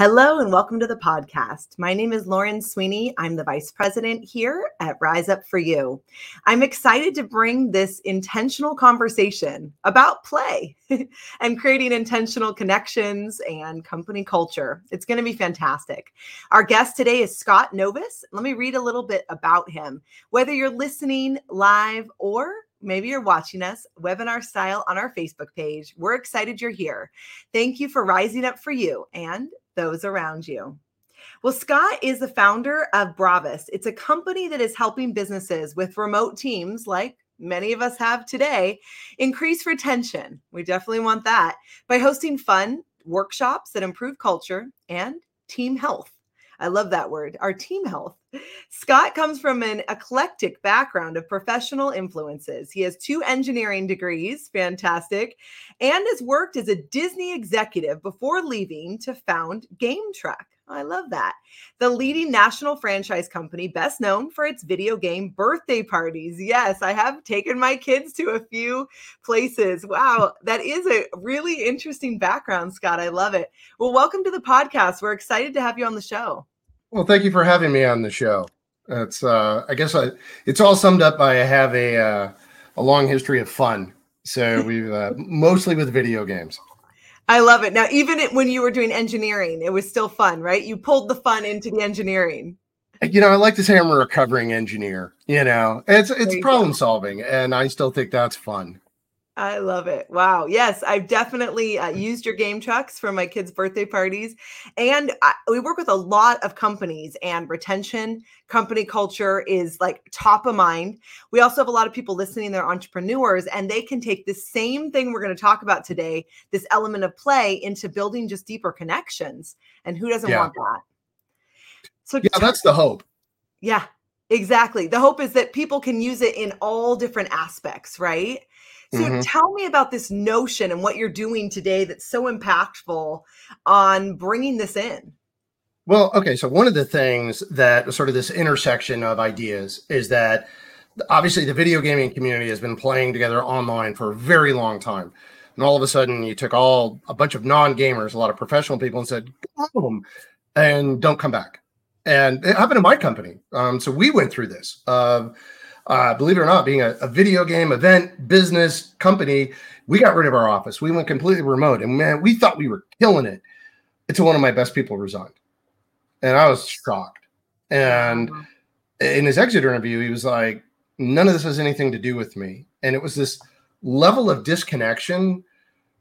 Hello and welcome to the podcast. My name is Lauren Sweeney. I'm the vice president here at Rise Up for You. I'm excited to bring this intentional conversation about play and creating intentional connections and company culture. It's going to be fantastic. Our guest today is Scott Novis. Let me read a little bit about him. Whether you're listening live or maybe you're watching us webinar style on our Facebook page. We're excited you're here. Thank you for rising up for you and those around you. Well, Scott is the founder of Bravus. It's a company that is helping businesses with remote teams like many of us have today increase retention. We definitely want that by hosting fun workshops that improve culture and team health. I love that word, our team health. Scott comes from an eclectic background of professional influences. He has two engineering degrees, fantastic, and has worked as a Disney executive before leaving to found GameTruck. I love that. The leading national franchise company, best known for its video game birthday parties. Yes, I have taken my kids to a few places. Wow, that is a really interesting background, Scott. I love it. Well, welcome to the podcast. We're excited to have you on the show. Well, thank you for having me on the show. It's uh, I guess I, it's all summed up by I have a uh, a long history of fun. So we uh, mostly with video games. I love it. Now, even when you were doing engineering, it was still fun, right? You pulled the fun into the engineering. You know, I like to say I'm a recovering engineer. You know, it's it's problem go. solving, and I still think that's fun. I love it. Wow. Yes, I've definitely uh, used your game trucks for my kids' birthday parties. And I, we work with a lot of companies, and retention, company culture is like top of mind. We also have a lot of people listening, they're entrepreneurs, and they can take the same thing we're going to talk about today, this element of play, into building just deeper connections. And who doesn't yeah. want that? So, yeah, that's the hope. Yeah, exactly. The hope is that people can use it in all different aspects, right? So mm-hmm. tell me about this notion and what you're doing today that's so impactful on bringing this in. Well, okay. So one of the things that sort of this intersection of ideas is that obviously the video gaming community has been playing together online for a very long time. And all of a sudden you took all a bunch of non-gamers, a lot of professional people and said, go and don't come back. And it happened in my company. Um, so we went through this. Uh, uh, believe it or not, being a, a, video game event business company, we got rid of our office. We went completely remote, and man, we thought we were killing it until one of my best people resigned, and I was shocked. And in his exit interview, he was like, "None of this has anything to do with me," and it was this level of disconnection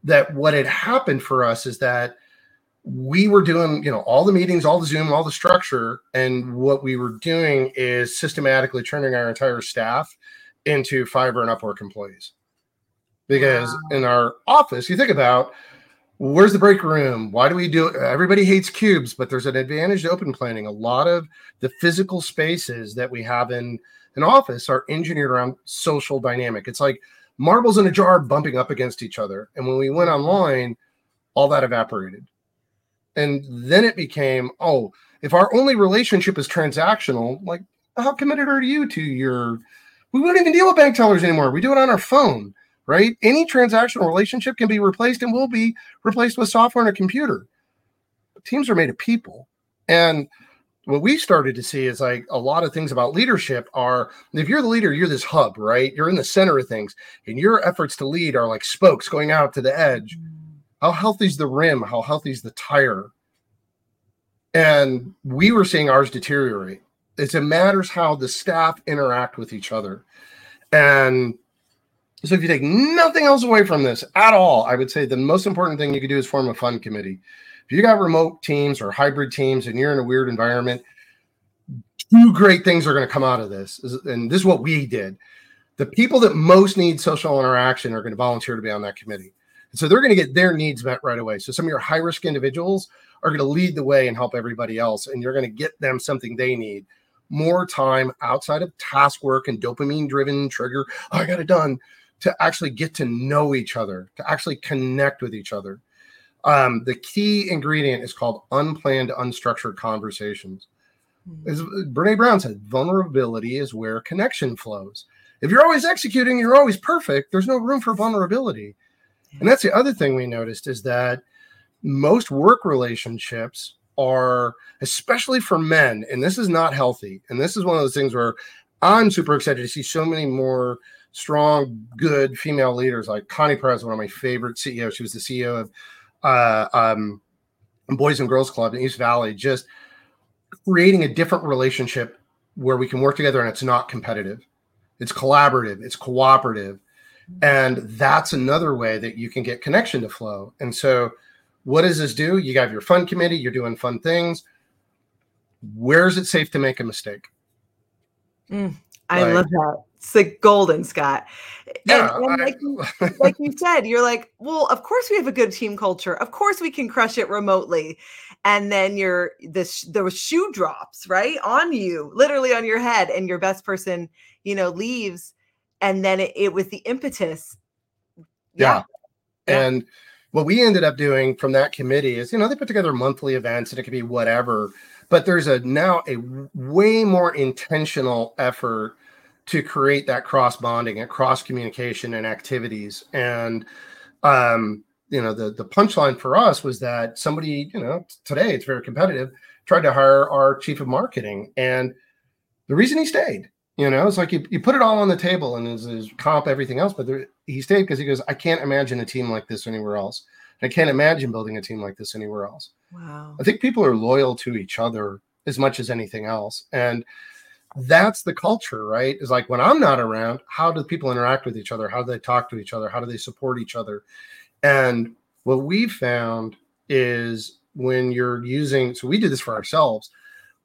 that what had happened for us is that we were doing, you know, all the meetings, all the Zoom, all the structure, and what we were doing is systematically turning our entire staff into Fiverr and Upwork employees. Because wow. in our office, you think about where's the break room? Why do we do everybody hates cubes, but there's an advantage to open planning. A lot of the physical spaces that we have in an office are engineered around social dynamic. It's like marbles in a jar bumping up against each other. And when we went online, all that evaporated and then it became, oh, if our only relationship is transactional, like how committed are you to your we won't even deal with bank tellers anymore. We do it on our phone, right? Any transactional relationship can be replaced and will be replaced with software and a computer. Teams are made of people. And what we started to see is like a lot of things about leadership are if you're the leader, you're this hub, right? You're in the center of things, and your efforts to lead are like spokes going out to the edge. Mm. How healthy is the rim? How healthy is the tire? And we were seeing ours deteriorate. It's, it matters how the staff interact with each other. And so if you take nothing else away from this at all, I would say the most important thing you could do is form a fun committee. If you got remote teams or hybrid teams and you're in a weird environment, two great things are going to come out of this. And this is what we did. The people that most need social interaction are going to volunteer to be on that committee. And so they're going to get their needs met right away. So some of your high risk individuals are going to lead the way and help everybody else. And you're going to get them something they need. more time outside of task work and dopamine driven trigger. Oh, I got it done to actually get to know each other, to actually connect with each other. Um, the key ingredient is called unplanned, unstructured conversations. Hmm. As Brene Brown said, vulnerability is where connection flows. If you're always executing, you're always perfect. There's no room for vulnerability. And that's the other thing we noticed is that most work relationships are, especially for men, and this is not healthy. And this is one of those things where I'm super excited to see so many more strong, good female leaders like Connie Perez, one of my favorite CEOs. She was the CEO of uh, um, Boys and Girls Club in East Valley, just creating a different relationship where we can work together and it's not competitive, it's collaborative, it's cooperative. And that's another way that you can get connection to flow. And so, what does this do? You have your fun committee, you're doing fun things. Where is it safe to make a mistake? Mm, I like, love that. It's like golden, Scott. Yeah, and, and I, like, you, like you said, you're like, well, of course we have a good team culture. Of course we can crush it remotely. And then you're this the shoe drops right on you, literally on your head, and your best person, you know, leaves, and then it, it was the impetus. Yeah. yeah. And what we ended up doing from that committee is, you know, they put together monthly events, and it could be whatever. But there's a now a way more intentional effort to create that cross bonding and cross communication and activities. And um, you know, the the punchline for us was that somebody, you know, today it's very competitive, tried to hire our chief of marketing, and the reason he stayed, you know, it's like you, you put it all on the table and his, his comp everything else, but there, he stayed because he goes, I can't imagine a team like this anywhere else. I can't imagine building a team like this anywhere else. Wow. I think people are loyal to each other as much as anything else, and that's the culture, right? Is like when I'm not around, how do people interact with each other? How do they talk to each other? How do they support each other? And what we've found is when you're using, so we do this for ourselves.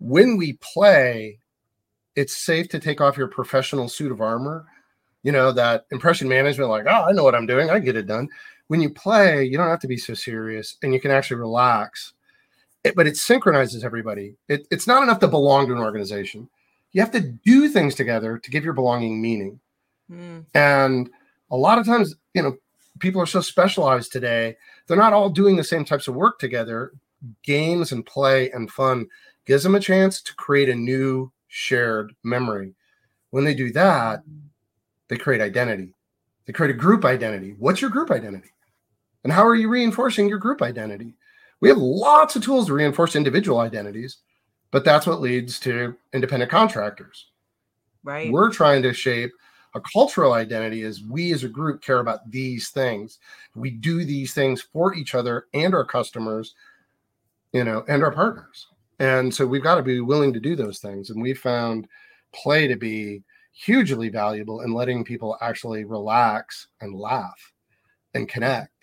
When we play, it's safe to take off your professional suit of armor. You know, that impression management, like, oh, I know what I'm doing, I get it done. When you play, you don't have to be so serious and you can actually relax. It, but it synchronizes everybody. It, it's not enough to belong to an organization you have to do things together to give your belonging meaning. Mm. And a lot of times, you know, people are so specialized today, they're not all doing the same types of work together. Games and play and fun gives them a chance to create a new shared memory. When they do that, they create identity. They create a group identity. What's your group identity? And how are you reinforcing your group identity? We have lots of tools to reinforce individual identities, but that's what leads to independent contractors. Right. We're trying to shape a cultural identity as we as a group care about these things. We do these things for each other and our customers, you know, and our partners. And so we've got to be willing to do those things. And we found play to be hugely valuable in letting people actually relax and laugh and connect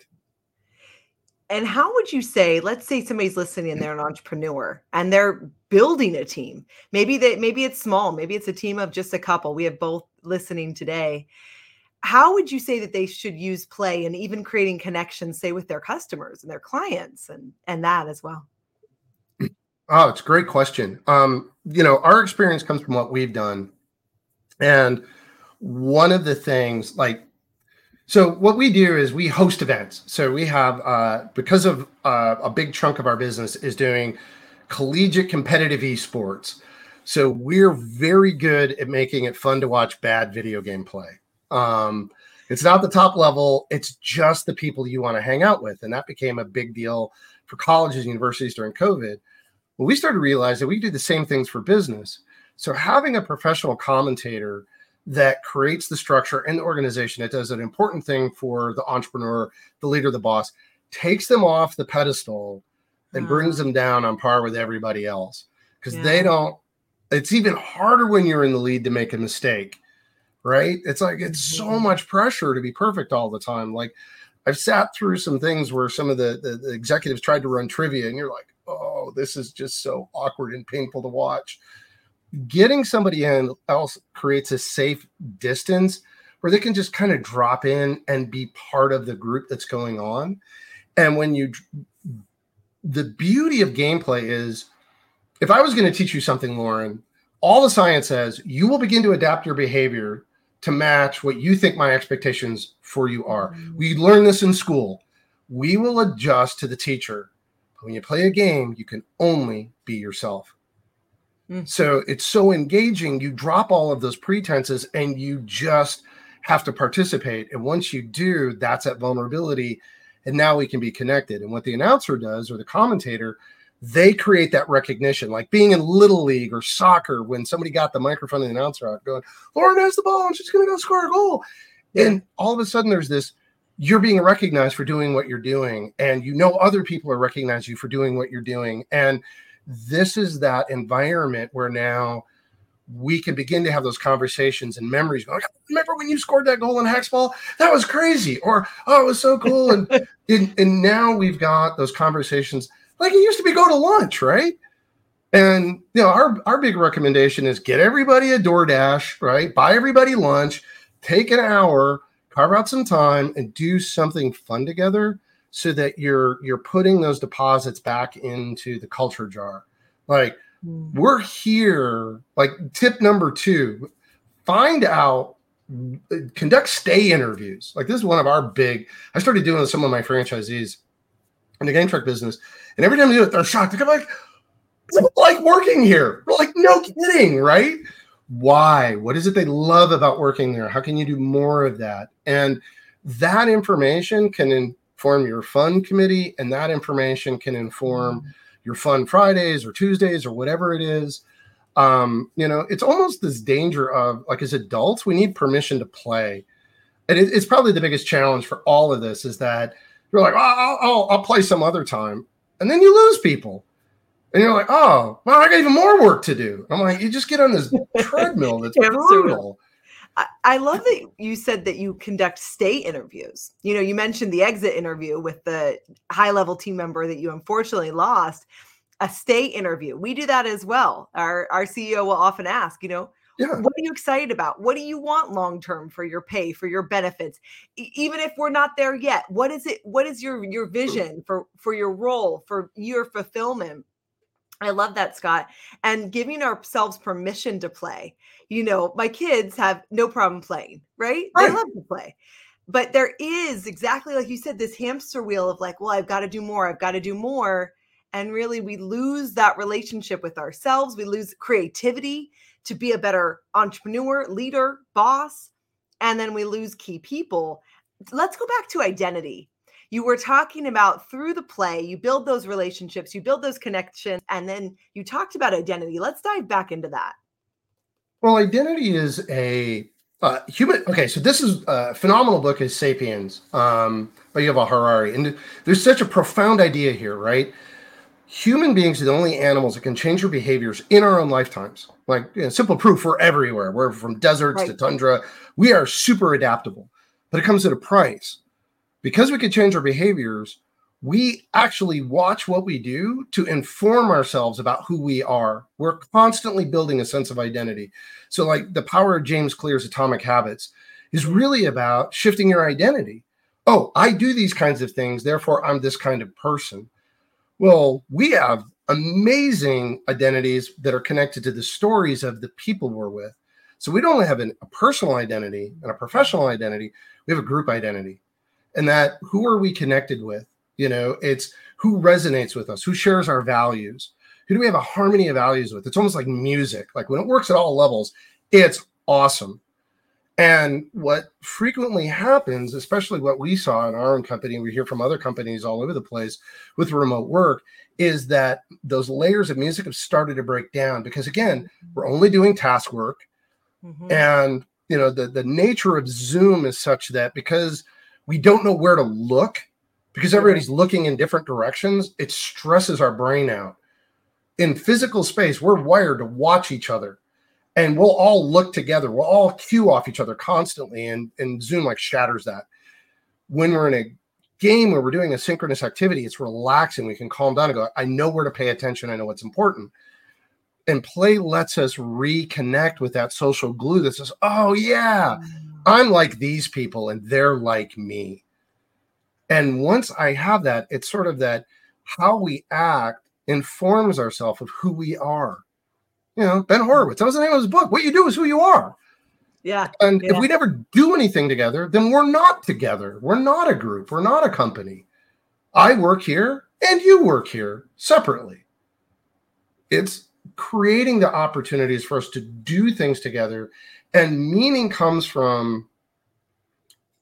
and how would you say, let's say somebody's listening and they're an entrepreneur and they're building a team. Maybe that maybe it's small, maybe it's a team of just a couple. We have both listening today. How would you say that they should use play and even creating connections, say with their customers and their clients and and that as well? Oh, it's a great question. Um, you know, our experience comes from what we've done. And one of the things, like so what we do is we host events. So we have uh, because of uh, a big chunk of our business is doing collegiate competitive esports. So we're very good at making it fun to watch bad video game play. Um, it's not the top level; it's just the people you want to hang out with, and that became a big deal for colleges and universities during COVID. Well, we started to realize that we do the same things for business. So having a professional commentator that creates the structure and the organization. It does an important thing for the entrepreneur, the leader, the boss, takes them off the pedestal and brings ah. them down on par with everybody else because yeah. they don't. It's even harder when you're in the lead to make a mistake, right? It's like it's so much pressure to be perfect all the time. Like I've sat through some things where some of the, the, the executives tried to run trivia, and you're like, oh, this is just so awkward and painful to watch getting somebody in else creates a safe distance where they can just kind of drop in and be part of the group that's going on. And when you, the beauty of gameplay is if I was going to teach you something, Lauren, all the science says you will begin to adapt your behavior to match what you think my expectations for you are. Mm. We learn this in school. We will adjust to the teacher. When you play a game, you can only be yourself. Mm. So it's so engaging. You drop all of those pretenses and you just have to participate. And once you do, that's that vulnerability. And now we can be connected. And what the announcer does or the commentator they create that recognition, like being in little league or soccer when somebody got the microphone and the announcer out going, Lauren has the ball and she's going to go score a goal. And all of a sudden, there's this you're being recognized for doing what you're doing, and you know other people are recognizing you for doing what you're doing. And this is that environment where now we can begin to have those conversations and memories. Oh, Going, remember when you scored that goal in Haxball? That was crazy. Or, oh, it was so cool. And, and, and now we've got those conversations like it used to be go to lunch, right? And you know, our our big recommendation is get everybody a DoorDash, right? Buy everybody lunch, take an hour, carve out some time, and do something fun together so that you're you're putting those deposits back into the culture jar. Like mm. we're here, like tip number two, find out conduct stay interviews. Like this is one of our big, I started doing with some of my franchisees in the game truck business. And every time they do it, they're shocked. They're like, like working here. We're like, no kidding, right? Why? What is it they love about working there? How can you do more of that? And that information can inform your fund committee, and that information can inform mm-hmm. your fun Fridays or Tuesdays or whatever it is. Um, you know, it's almost this danger of like as adults, we need permission to play. And it, it's probably the biggest challenge for all of this is that you're like, oh, I'll, I'll, I'll play some other time and then you lose people. And you're like, oh, well, I got even more work to do. I'm like, you just get on this treadmill that's brutal. I love that you said that you conduct stay interviews. You know, you mentioned the exit interview with the high level team member that you unfortunately lost. A stay interview. We do that as well. Our our CEO will often ask, you know, yeah. What are you excited about? What do you want long term for your pay, for your benefits? E- even if we're not there yet, what is it? What is your your hmm. vision for for your role, for your fulfillment? I love that, Scott. And giving ourselves permission to play. You know, my kids have no problem playing, right? right. They love to play. But there is exactly like you said, this hamster wheel of like, well, I've got to do more, I've got to do more. And really, we lose that relationship with ourselves. We lose creativity to be a better entrepreneur, leader, boss, and then we lose key people. Let's go back to identity. You were talking about through the play, you build those relationships, you build those connections, and then you talked about identity. Let's dive back into that. Well, identity is a uh, human. Okay, so this is a phenomenal book, is *Sapiens* um, by Yuval Harari, and there's such a profound idea here, right? human beings are the only animals that can change our behaviors in our own lifetimes. Like you know, simple proof, we're everywhere. We're from deserts right. to tundra. We are super adaptable, but it comes at a price. Because we can change our behaviors, we actually watch what we do to inform ourselves about who we are. We're constantly building a sense of identity. So, like the power of James Clear's Atomic Habits is really about shifting your identity. Oh, I do these kinds of things, therefore I'm this kind of person. Well, we have amazing identities that are connected to the stories of the people we're with. So we don't only have an, a personal identity and a professional identity, we have a group identity. And that who are we connected with? You know, it's who resonates with us, who shares our values, who do we have a harmony of values with? It's almost like music. Like when it works at all levels, it's awesome. And what frequently happens, especially what we saw in our own company, we hear from other companies all over the place with remote work, is that those layers of music have started to break down because again, we're only doing task work. Mm-hmm. And you know, the, the nature of Zoom is such that because we don't know where to look, because everybody's looking in different directions, it stresses our brain out. In physical space, we're wired to watch each other and we'll all look together. We'll all cue off each other constantly, and and Zoom like shatters that. When we're in a game where we're doing a synchronous activity, it's relaxing. We can calm down and go. I know where to pay attention. I know what's important. And play lets us reconnect with that social glue that says, "Oh yeah, I'm like these people, and they're like me." And once I have that, it's sort of that how we act informs ourselves of who we are You know, Ben Horowitz. That was the name of his book. What you do is who you are. Yeah. And yeah. if we never do anything together, then we're not together. We're not a group. We're not a company. I work here and you work here separately. It's creating the opportunities for us to do things together. And meaning comes from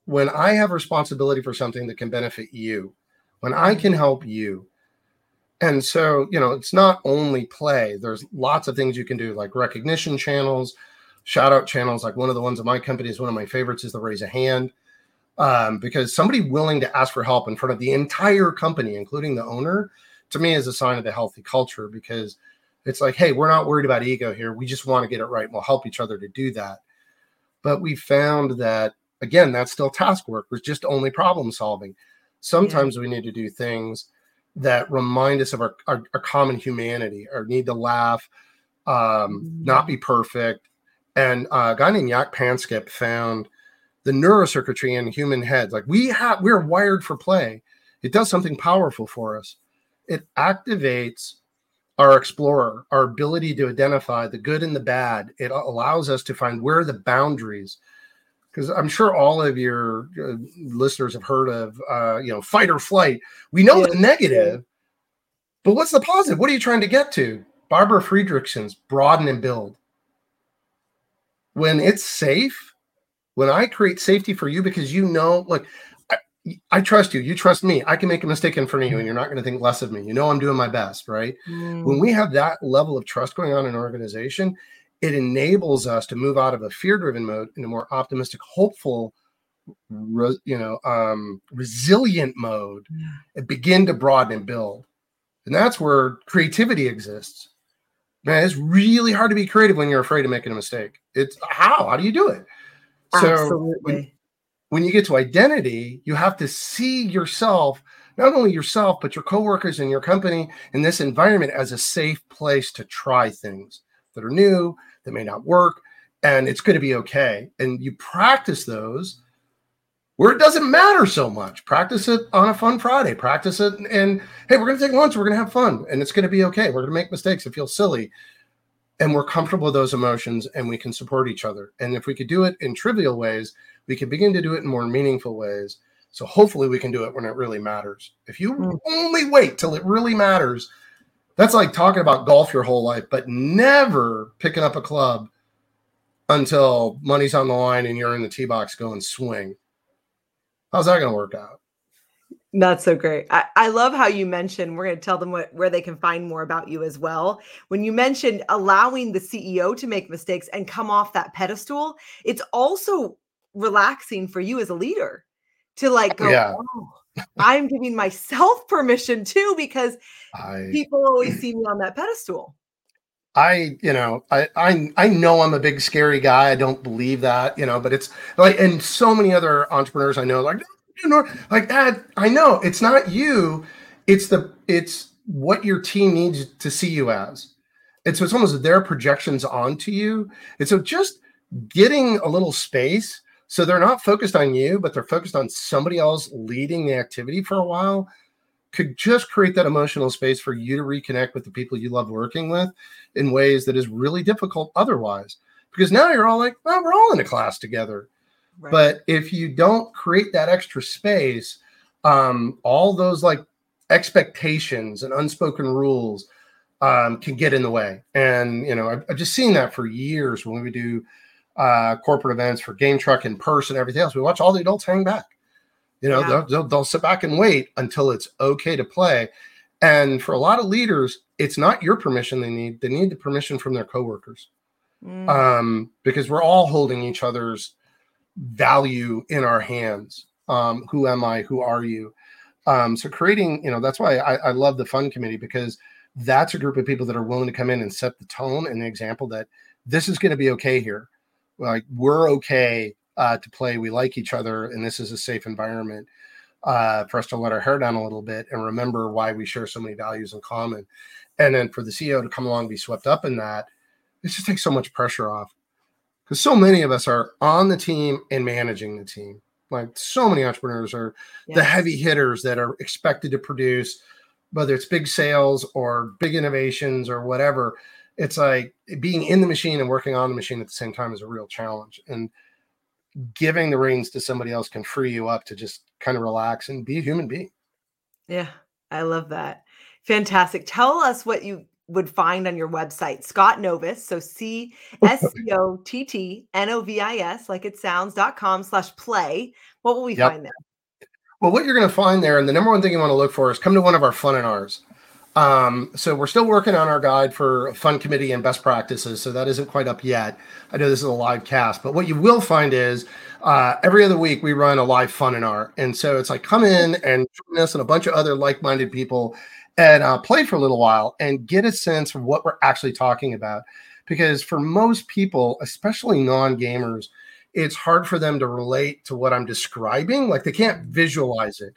when I have responsibility for something that can benefit you, when I can help you. And so, you know, it's not only play, there's lots of things you can do, like recognition channels, shout out channels. Like one of the ones of my company is one of my favorites is the raise a hand. Um, because somebody willing to ask for help in front of the entire company, including the owner, to me is a sign of the healthy culture because it's like, hey, we're not worried about ego here. We just want to get it right. And we'll help each other to do that. But we found that again, that's still task work. It's just only problem solving. Sometimes yeah. we need to do things that remind us of our, our, our common humanity, our need to laugh, um, mm-hmm. not be perfect. And uh, a guy named Jaak Panksepp found the neurocircuitry in human heads. Like we have, we're wired for play. It does something powerful for us. It activates our explorer, our ability to identify the good and the bad. It allows us to find where the boundaries because I'm sure all of your uh, listeners have heard of, uh, you know, fight or flight. We know yeah. the negative, but what's the positive? What are you trying to get to? Barbara Fredrickson's broaden and build. When it's safe, when I create safety for you because you know, like, I, trust you, you trust me. I can make a mistake in front of you, and you're not going to think less of me. You know, I'm doing my best, right? Mm. When we have that level of trust going on in an organization, it enables us to move out of a fear-driven mode into more optimistic, hopeful, re, you know, um, resilient mode, and begin to broaden and build. And that's where creativity exists. Man, it's really hard to be creative when you're afraid of making a mistake. It's how? How do you do it? Absolutely. So when, when you get to identity, you have to see yourself, not only yourself, but your coworkers and your company in this environment as a safe place to try things that are new, that may not work, and it's going to be okay. And you practice those where it doesn't matter so much. Practice it on a fun Friday. Practice it, and hey, we're going to take lunch. We're going to have fun, and it's going to be okay. We're going to make mistakes. It feels silly, and we're comfortable with those emotions, and we can support each other. And if we could do it in trivial ways, we can begin to do it in more meaningful ways. So hopefully, we can do it when it really matters. If you mm. only wait till it really matters that's like talking about golf your whole life, but never picking up a club until money's on the line and you're in the tee box going swing. How's that going to work out? That's so great. I, I love how you mentioned we're going to tell them what, where they can find more about you as well. When you mentioned allowing the CEO to make mistakes and come off that pedestal, it's also relaxing for you as a leader to like go, yeah. oh, I'm giving myself permission too because I, people always see me on that pedestal. I, you know, I, I, I know I'm a big scary guy. I don't believe that, you know, but it's like, and so many other entrepreneurs I know, like, like that. I know it's not you. It's the, it's what your team needs to see you as. And so it's almost their projections onto you. And so just getting a little space so they're not focused on you, but they're focused on somebody else leading the activity for a while. Could just create that emotional space for you to reconnect with the people you love working with in ways that is really difficult otherwise. Because now you're all like, well, we're all in a class together. Right. But if you don't create that extra space, um, all those like expectations and unspoken rules um, can get in the way. And you know, I've, I've just seen that for years when we do uh, corporate events for Game Truck in person, and everything else. We watch all the adults hang back. You know, yeah. they'll, they'll, they'll sit back and wait until it's okay to play. And for a lot of leaders, it's not your permission they need; they need the permission from their coworkers, mm. um, because we're all holding each other's value in our hands. Um, who am I? Who are you? Um, so creating, you know, that's why I, I love the fund committee because that's a group of people that are willing to come in and set the tone and the example that this is going to be okay here like we're okay uh, to play. We like each other, and this is a safe environment uh, for us to let our hair down a little bit and remember why we share so many values in common. And then for the CEO to come along and be swept up in that, it just takes so much pressure off. Because so many of us are on the team and managing the team. Like so many entrepreneurs are yes. the heavy hitters that are expected to produce, whether it's big sales or big innovations or whatever it's like being in the machine and working on the machine at the same time is a real challenge. And giving the reins to somebody else can free you up to just kind of relax and be a human being. Yeah, I love that. Fantastic. Tell us what you would find on your website, Scott Novis. So C S C O T T N O V I S, like it sounds, dot com slash play. What will we yep. find there? Well, what you're going to find there, and the number one thing you want to look for is come to one of our fun and ours. Um, so we're still working on our guide for fun committee and best practices. So that isn't quite up yet. I know this is a live cast, but what you will find is uh, every other week we run a live fun and art. And so it's like come in and join us and a bunch of other like-minded people and uh, play for a little while and get a sense of what we're actually talking about. Because for most people, especially non-gamers, it's hard for them to relate to what I'm describing. Like they can't visualize it.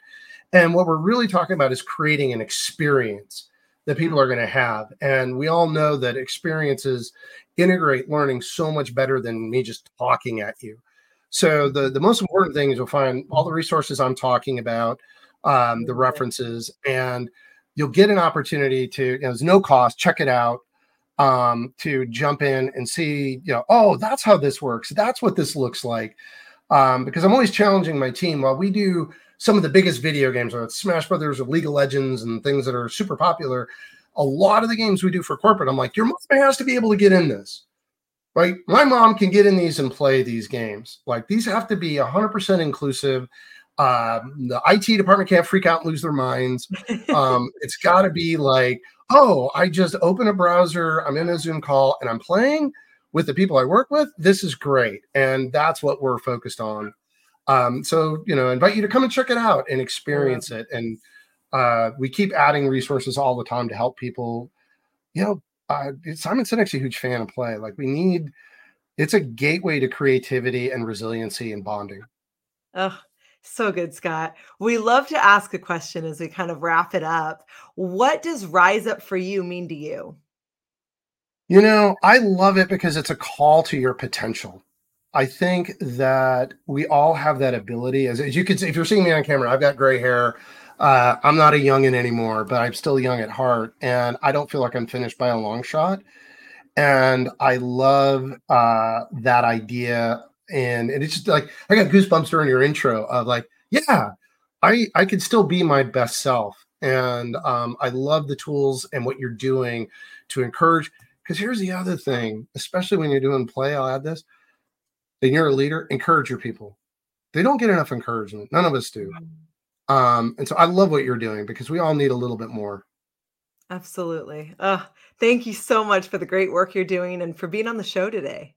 And what we're really talking about is creating an experience that people are going to have. And we all know that experiences integrate learning so much better than me just talking at you. So the, the most important thing is you'll find all the resources I'm talking about, um, the references, and you'll get an opportunity to, you know, there's no cost, check it out, um, to jump in and see, you know, oh, that's how this works. That's what this looks like. Um, because I'm always challenging my team while we do some of the biggest video games, it's Smash Brothers or League of Legends and things that are super popular, a lot of the games we do for corporate, I'm like, your mom has to be able to get in this. Right? My mom can get in these and play these games. Like these have to be 100% inclusive. Um, the IT department can't freak out and lose their minds. Um, it's got to be like, oh, I just open a browser, I'm in a Zoom call, and I'm playing with the people I work with. This is great. And that's what we're focused on um, so you know, invite you to come and check it out and experience it. And uh, we keep adding resources all the time to help people. You know, uh, Simon Sinek's a huge fan of play. Like we need, it's a gateway to creativity and resiliency and bonding. Oh, so good, Scott. We love to ask a question as we kind of wrap it up. What does Rise Up for You mean to you? You know, I love it because it's a call to your potential. I think that we all have that ability. As, as you can see, if you're seeing me on camera, I've got gray hair. Uh, I'm not a youngin anymore, but I'm still young at heart, and I don't feel like I'm finished by a long shot. And I love uh, that idea, and, and it's just like I got goosebumps during your intro of like, yeah, I I can still be my best self, and um, I love the tools and what you're doing to encourage. Because here's the other thing, especially when you're doing play, I'll add this and you're a leader, encourage your people. They don't get enough encouragement. None of us do. Mm. Um, and so I love what you're doing because we all need a little bit more. Absolutely. Oh, thank you so much for the great work you're doing and for being on the show today.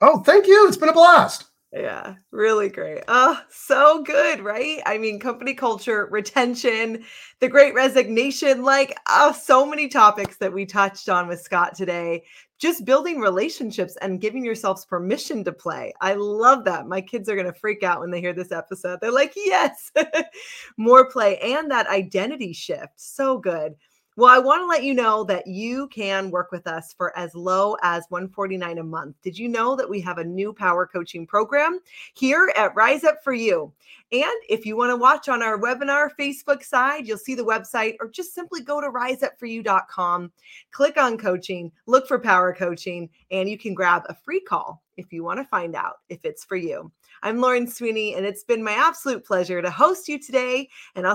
Oh, thank you. It's been a blast. Yeah, really great. Oh, so good, right? I mean, company culture, retention, the great resignation, like oh, so many topics that we touched on with Scott today. Just building relationships and giving yourselves permission to play. I love that. My kids are going to freak out when they hear this episode. They're like, yes, more play and that identity shift. So good. Well, I want to let you know that you can work with us for as low as 149 a month. Did you know that we have a new power coaching program here at Rise Up for You? And if you want to watch on our webinar Facebook side, you'll see the website or just simply go to riseupforyou.com, click on coaching, look for power coaching, and you can grab a free call if you want to find out if it's for you. I'm Lauren Sweeney, and it's been my absolute pleasure to host you today. And I'll